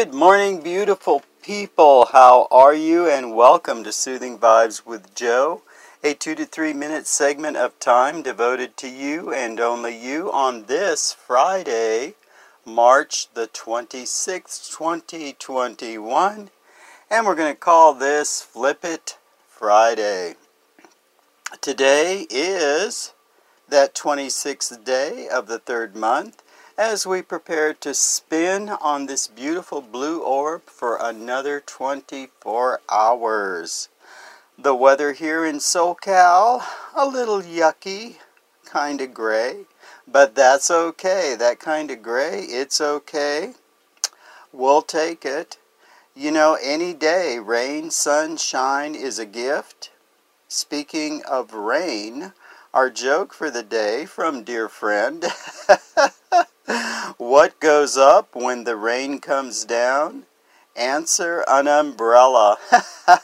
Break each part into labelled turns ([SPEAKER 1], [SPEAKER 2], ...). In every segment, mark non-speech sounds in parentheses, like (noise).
[SPEAKER 1] Good morning, beautiful people. How are you? And welcome to Soothing Vibes with Joe, a two to three minute segment of time devoted to you and only you on this Friday, March the 26th, 2021. And we're going to call this Flip It Friday. Today is that 26th day of the third month as we prepare to spin on this beautiful blue orb for another 24 hours. The weather here in SoCal, a little yucky, kind of gray, but that's okay. That kind of gray, it's okay. We'll take it. You know, any day, rain, sunshine is a gift. Speaking of rain, our joke for the day from dear friend. (laughs) what goes up when the rain comes down? Answer an umbrella. (laughs)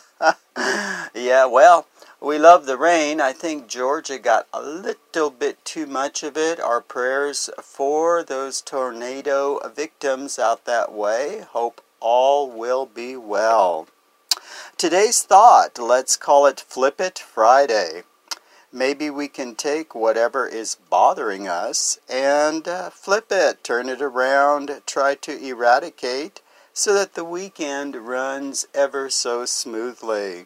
[SPEAKER 1] yeah, well, we love the rain. I think Georgia got a little bit too much of it. Our prayers for those tornado victims out that way. Hope all will be well. Today's thought, let's call it Flip It Friday maybe we can take whatever is bothering us and uh, flip it, turn it around, try to eradicate so that the weekend runs ever so smoothly.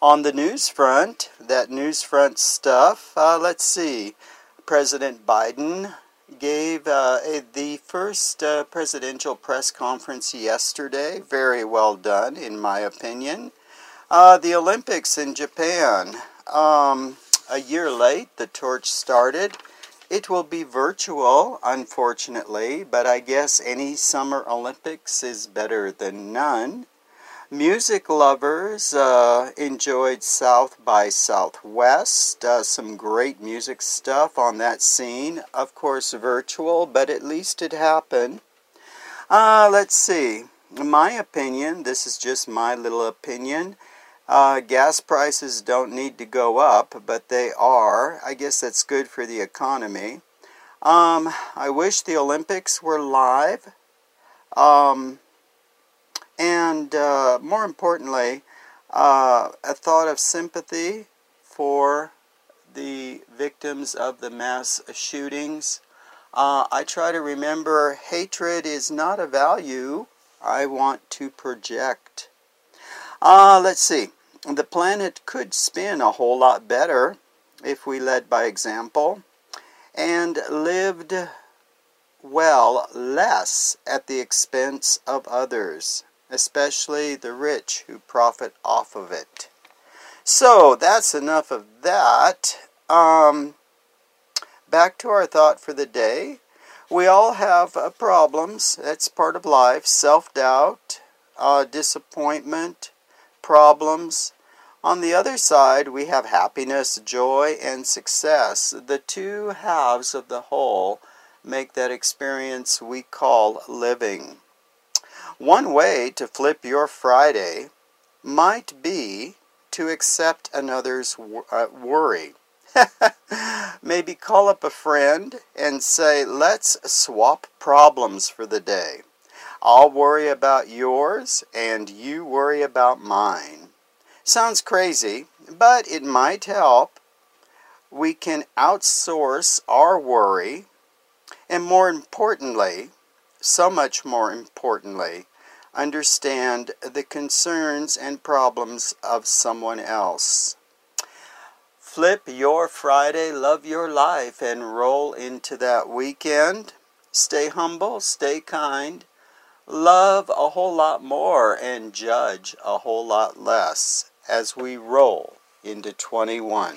[SPEAKER 1] On the news front, that news front stuff, uh, let's see. President Biden gave uh, a, the first uh, presidential press conference yesterday. Very well done, in my opinion. Uh, the Olympics in Japan. Um, a year late, the torch started. It will be virtual, unfortunately, but I guess any Summer Olympics is better than none. Music lovers uh, enjoyed South by Southwest, uh, some great music stuff on that scene. Of course, virtual, but at least it happened. Uh, let's see. In my opinion, this is just my little opinion. Uh, gas prices don't need to go up, but they are. I guess that's good for the economy. Um, I wish the Olympics were live. Um, and uh, more importantly, uh, a thought of sympathy for the victims of the mass shootings. Uh, I try to remember hatred is not a value I want to project. Uh, let's see. The planet could spin a whole lot better if we led by example and lived well less at the expense of others, especially the rich who profit off of it. So that's enough of that. Um, back to our thought for the day. We all have uh, problems. That's part of life self doubt, uh, disappointment, problems. On the other side, we have happiness, joy, and success. The two halves of the whole make that experience we call living. One way to flip your Friday might be to accept another's uh, worry. (laughs) Maybe call up a friend and say, let's swap problems for the day. I'll worry about yours and you worry about mine. Sounds crazy, but it might help. We can outsource our worry, and more importantly, so much more importantly, understand the concerns and problems of someone else. Flip your Friday, love your life, and roll into that weekend. Stay humble, stay kind, love a whole lot more and judge a whole lot less as we roll into 21.